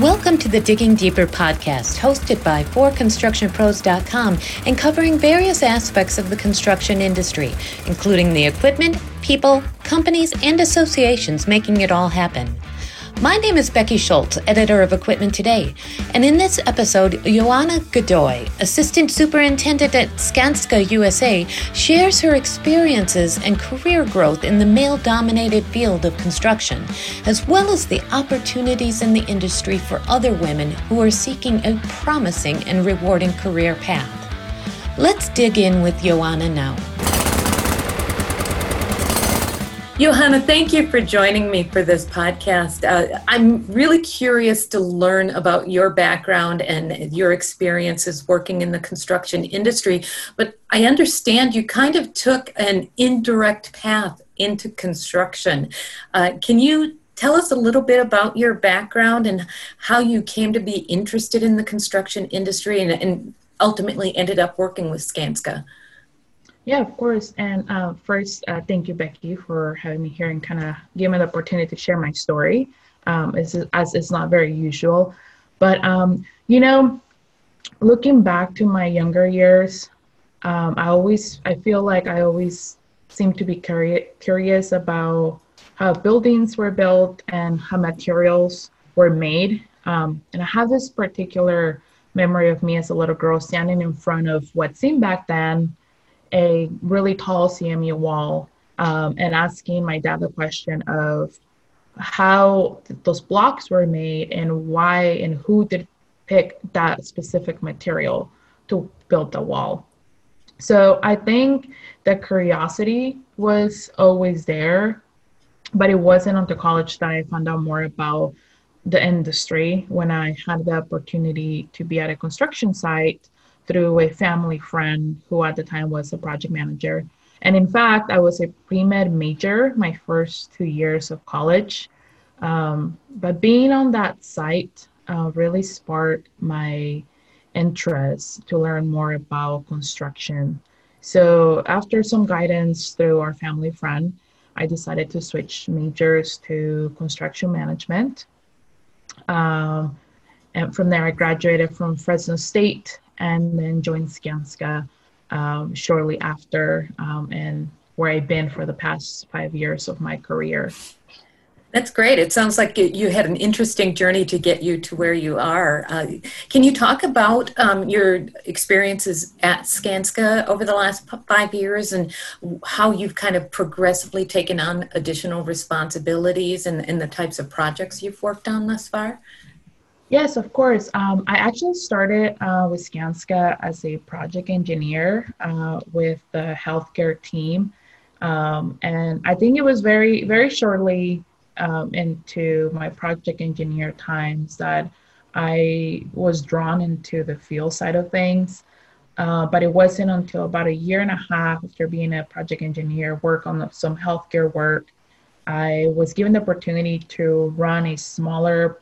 Welcome to the Digging Deeper podcast, hosted by ForConstructionPros.com and covering various aspects of the construction industry, including the equipment, people, companies, and associations making it all happen. My name is Becky Schultz, editor of Equipment Today, and in this episode, Johana Godoy, assistant superintendent at Skanska USA, shares her experiences and career growth in the male dominated field of construction, as well as the opportunities in the industry for other women who are seeking a promising and rewarding career path. Let's dig in with Johana now. Johana, thank you for joining me for this podcast. Uh, I'm really curious to learn about your background and your experiences working in the construction industry, but I understand you kind of took an indirect path into construction. Uh, can you tell us a little bit about your background and how you came to be interested in the construction industry and, and ultimately ended up working with Skanska? Yeah, of course. And uh, first, uh, thank you, Becky, for having me here and kind of giving me the opportunity to share my story, um, as, as it's not very usual. But, um, you know, looking back to my younger years, um, I always, I feel like I always seem to be curi- curious about how buildings were built and how materials were made. Um, and I have this particular memory of me as a little girl standing in front of what seemed back then a really tall CMU wall um, and asking my dad the question of how those blocks were made and why and who did pick that specific material to build the wall. So I think the curiosity was always there, but it wasn't until college that I found out more about the industry when I had the opportunity to be at a construction site through a family friend who at the time was a project manager. And in fact, I was a pre med major my first two years of college. Um, but being on that site uh, really sparked my interest to learn more about construction. So, after some guidance through our family friend, I decided to switch majors to construction management. Um, and from there, I graduated from Fresno State and then joined Skanska um, shortly after, um, and where I've been for the past five years of my career. That's great. It sounds like you had an interesting journey to get you to where you are. Uh, can you talk about um, your experiences at Skanska over the last five years and how you've kind of progressively taken on additional responsibilities and, and the types of projects you've worked on thus far? Yes, of course. Um, I actually started uh, with Skanska as a project engineer uh, with the healthcare team. Um, and I think it was very, very shortly um, into my project engineer times that I was drawn into the field side of things. Uh, but it wasn't until about a year and a half after being a project engineer, work on some healthcare work, I was given the opportunity to run a smaller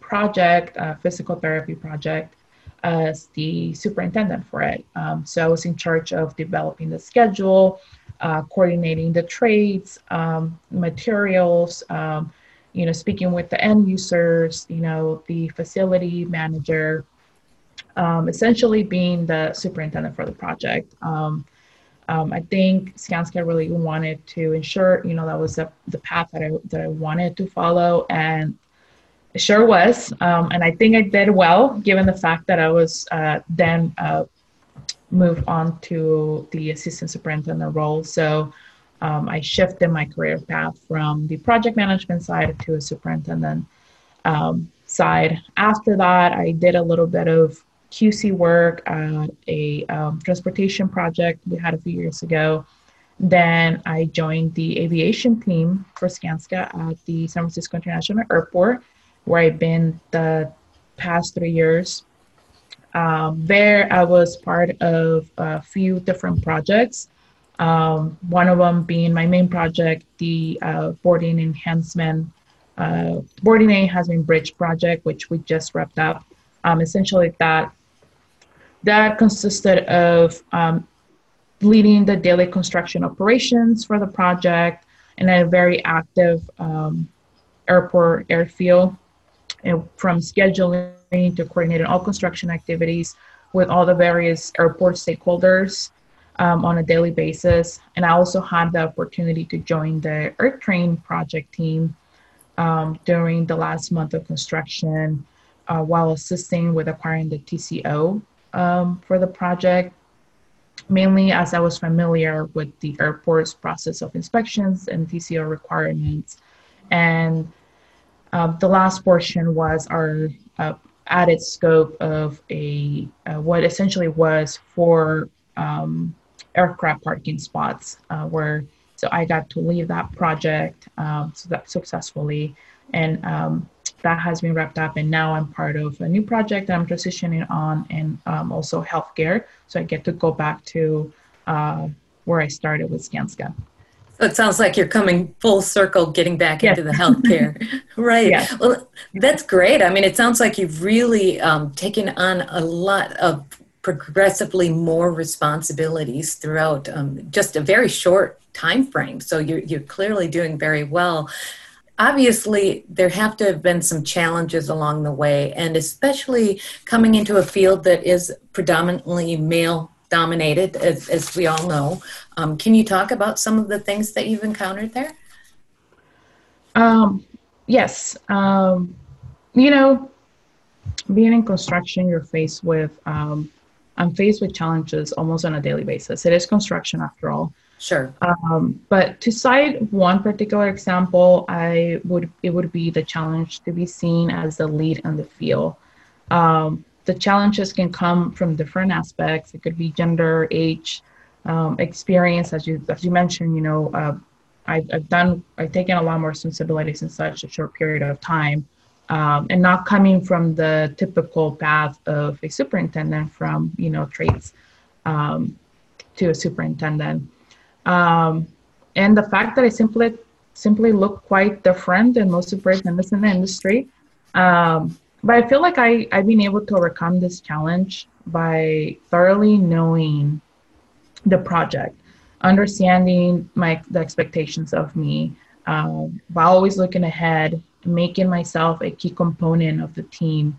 project, a physical therapy project, as the superintendent for it. Um, so I was in charge of developing the schedule, uh, coordinating the trades, um, materials, um, you know, speaking with the end users, you know, the facility manager, um, essentially being the superintendent for the project. Um, um, I think Skanska really wanted to ensure, you know, that was the, the path that I, that I wanted to follow. And sure was. Um, and I think I did well, given the fact that I was uh, then uh, moved on to the assistant superintendent role. So um, I shifted my career path from the project management side to a superintendent um, side. After that, I did a little bit of QC work at a um, transportation project we had a few years ago. Then I joined the aviation team for Skanska at the San Francisco International Airport where I've been the past three years. Um, there, I was part of a few different projects. Um, one of them being my main project, the uh, boarding enhancement, uh, boarding enhancement bridge project, which we just wrapped up. Um, essentially, that that consisted of um, leading the daily construction operations for the project and a very active um, airport airfield from scheduling to coordinating all construction activities with all the various airport stakeholders um, on a daily basis. And I also had the opportunity to join the AirTrain project team um, during the last month of construction uh, while assisting with acquiring the TCO um, for the project, mainly as I was familiar with the airport's process of inspections and TCO requirements. And uh, the last portion was our uh, added scope of a uh, what essentially was four um, aircraft parking spots uh, where so I got to leave that project um, so that successfully and um, that has been wrapped up and now I'm part of a new project that I'm transitioning on and um, also healthcare so I get to go back to uh, where I started with Skanska. So it sounds like you're coming full circle, getting back yes. into the healthcare. right. Yes. Well, that's great. I mean, it sounds like you've really um, taken on a lot of progressively more responsibilities throughout um, just a very short time frame. So you're, you're clearly doing very well. Obviously, there have to have been some challenges along the way, and especially coming into a field that is predominantly male dominated, as, as we all know. Um, can you talk about some of the things that you've encountered there? Um, yes. Um, you know, being in construction, you're faced with, um, I'm faced with challenges almost on a daily basis. It is construction after all. Sure. Um, but to cite one particular example, I would it would be the challenge to be seen as the lead in the field. Um, the challenges can come from different aspects. It could be gender, age, um, experience, as you as you mentioned. You know, uh, I've, I've done I've taken a lot more responsibilities in such a short period of time, um, and not coming from the typical path of a superintendent from you know trades um, to a superintendent, um, and the fact that I simply simply look quite different than most superintendents in the industry. Um, but I feel like I, I've been able to overcome this challenge by thoroughly knowing the project, understanding my the expectations of me, um, by always looking ahead, making myself a key component of the team.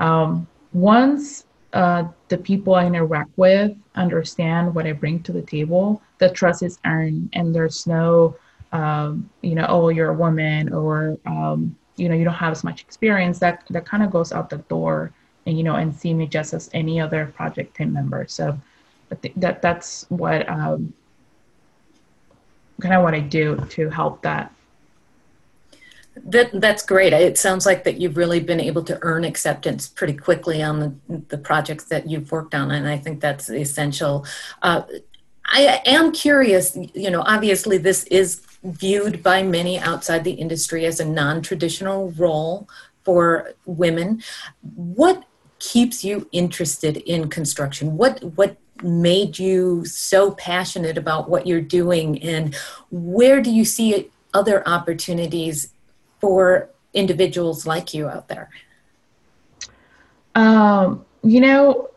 Um, once uh, the people I interact with understand what I bring to the table, the trust is earned, and there's no, um, you know, oh, you're a woman, or um, you know you don't have as much experience that that kind of goes out the door and you know and see me just as any other project team member so that that's what um, kind of what i do to help that that that's great. It sounds like that you've really been able to earn acceptance pretty quickly on the the projects that you've worked on, and I think that's essential. Uh, I am curious. You know, obviously this is viewed by many outside the industry as a non traditional role for women. What keeps you interested in construction? What, what made you so passionate about what you're doing, and where do you see other opportunities for individuals like you out there? Um, you know,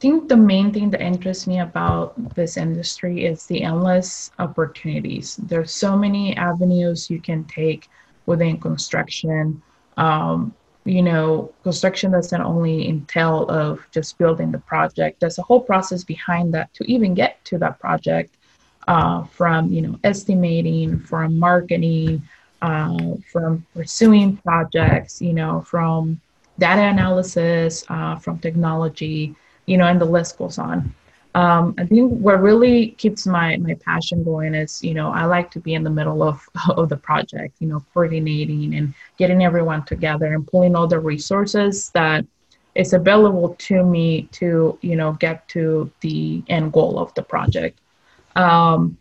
think the main thing that interests me about this industry is the endless opportunities. There's so many avenues you can take within construction. Um, you know, construction doesn't only entail of just building the project. There's a whole process behind that to even get to that project, uh, from you know estimating, from marketing, uh, from pursuing projects, you know, from data analysis, uh, from technology you know, and the list goes on. Um, I think what really keeps my my passion going is, you know, I like to be in the middle of of the project, you know, coordinating and getting everyone together and pulling all the resources that is available to me to, you know, get to the end goal of the project. Um,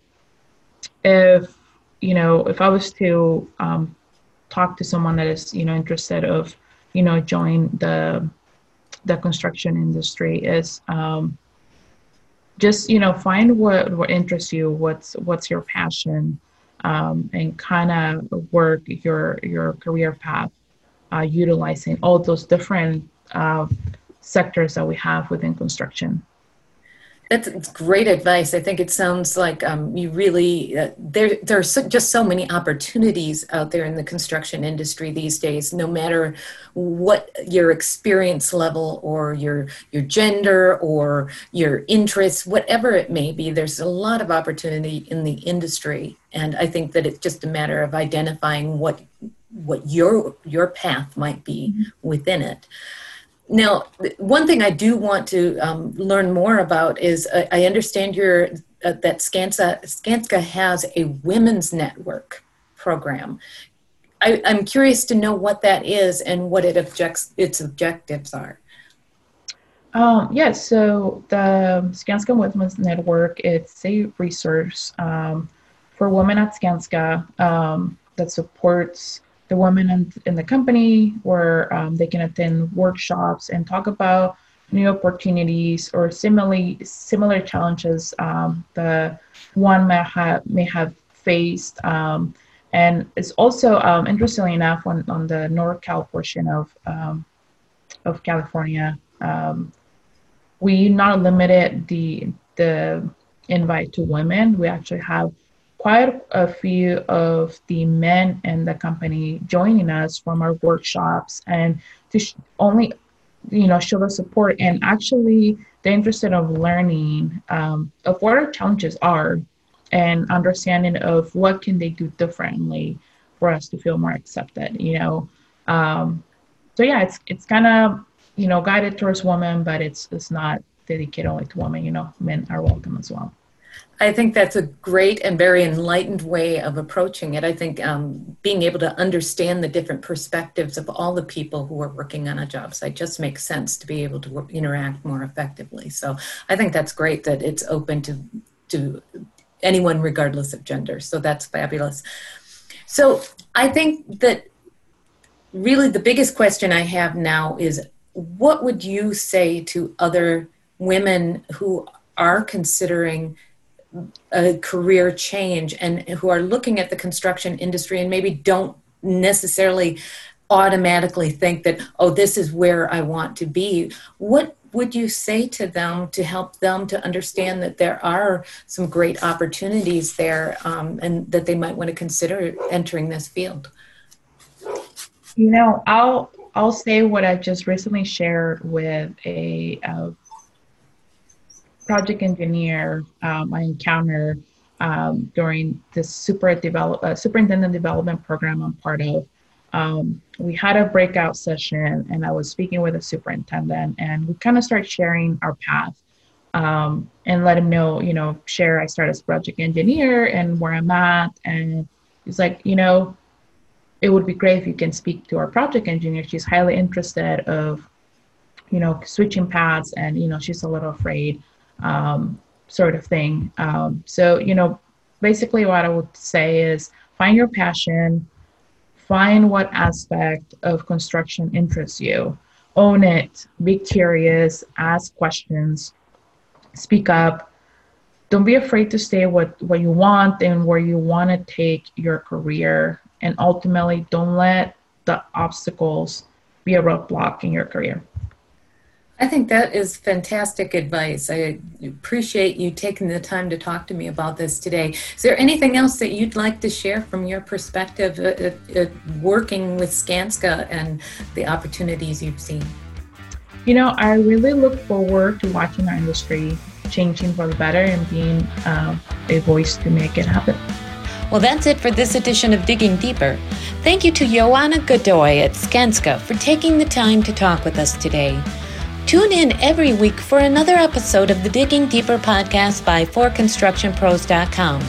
if you know, if I was to um, talk to someone that is, you know, interested of, you know, join the the construction industry is um, just you know find what what interests you what's what's your passion um, and kind of work your your career path uh, utilizing all those different uh, sectors that we have within construction That's great advice. I think it sounds like um, you really uh, there. There are so, just so many opportunities out there in the construction industry these days. No matter what your experience level or your your gender or your interests, whatever it may be, there's a lot of opportunity in the industry. And I think that it's just a matter of identifying what what your your path might be mm-hmm. within it. Now, one thing I do want to um, learn more about is uh, I understand your uh, that Skanska, Skanska has a women's network program. I, am curious to know what that is and what it objects, its objectives are. Um, yes, yeah, so the Skanska Women's Network, it's a resource um, for women at Skanska um, that supports the women in, in the company where um, they can attend workshops and talk about new opportunities or similarly similar challenges um, the one may have may have faced um, and it's also um, interestingly enough on, on the NorCal portion of um, of California um, we not limited the the invite to women. We actually have quite a few of the men in the company joining us from our workshops and to sh- only you know show the support and actually they're interested of learning um, of what our challenges are and understanding of what can they do differently for us to feel more accepted you know? Um, so yeah it's it's kind of you know guided towards women but it's it's not dedicated only to women you know men are welcome as well I think that's a great and very enlightened way of approaching it. I think um, being able to understand the different perspectives of all the people who are working on a job site just makes sense to be able to work, interact more effectively. So I think that's great that it's open to to anyone regardless of gender. So that's fabulous. So I think that really the biggest question I have now is what would you say to other women who are considering a career change and who are looking at the construction industry and maybe don't necessarily automatically think that oh this is where i want to be what would you say to them to help them to understand that there are some great opportunities there um, and that they might want to consider entering this field? You know i'll i'll say what i just recently shared with a, a project engineer um, I encountered um, during this super develop, uh, superintendent development program I'm part of. Um, we had a breakout session and I was speaking with a superintendent and we kind of started sharing our path um, and let him know, you know, share I started as project engineer and where I'm at. And he's like, you know, it would be great if you can speak to our project engineer. She's highly interested of, you know, switching paths and, you know, she's a little afraid um, sort of thing. Um, so, you know, basically what I would say is find your passion, find what aspect of construction interests you, own it, be curious, ask questions, speak up. Don't be afraid to say what, what you want and where you want to take your career. And ultimately, don't let the obstacles be a roadblock in your career. I think that is fantastic advice. I appreciate you taking the time to talk to me about this today. Is there anything else that you'd like to share from your perspective uh, uh, uh, working with Skanska and the opportunities you've seen? You know, I really look forward to watching our industry changing for the better and being uh, a voice to make it happen. Well, that's it for this edition of Digging Deeper. Thank you to Johana Godoy at Skanska for taking the time to talk with us today. Tune in every week for another episode of the Digging Deeper podcast by ForConstructionPros.com.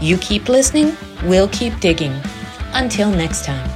You keep listening, we'll keep digging. Until next time.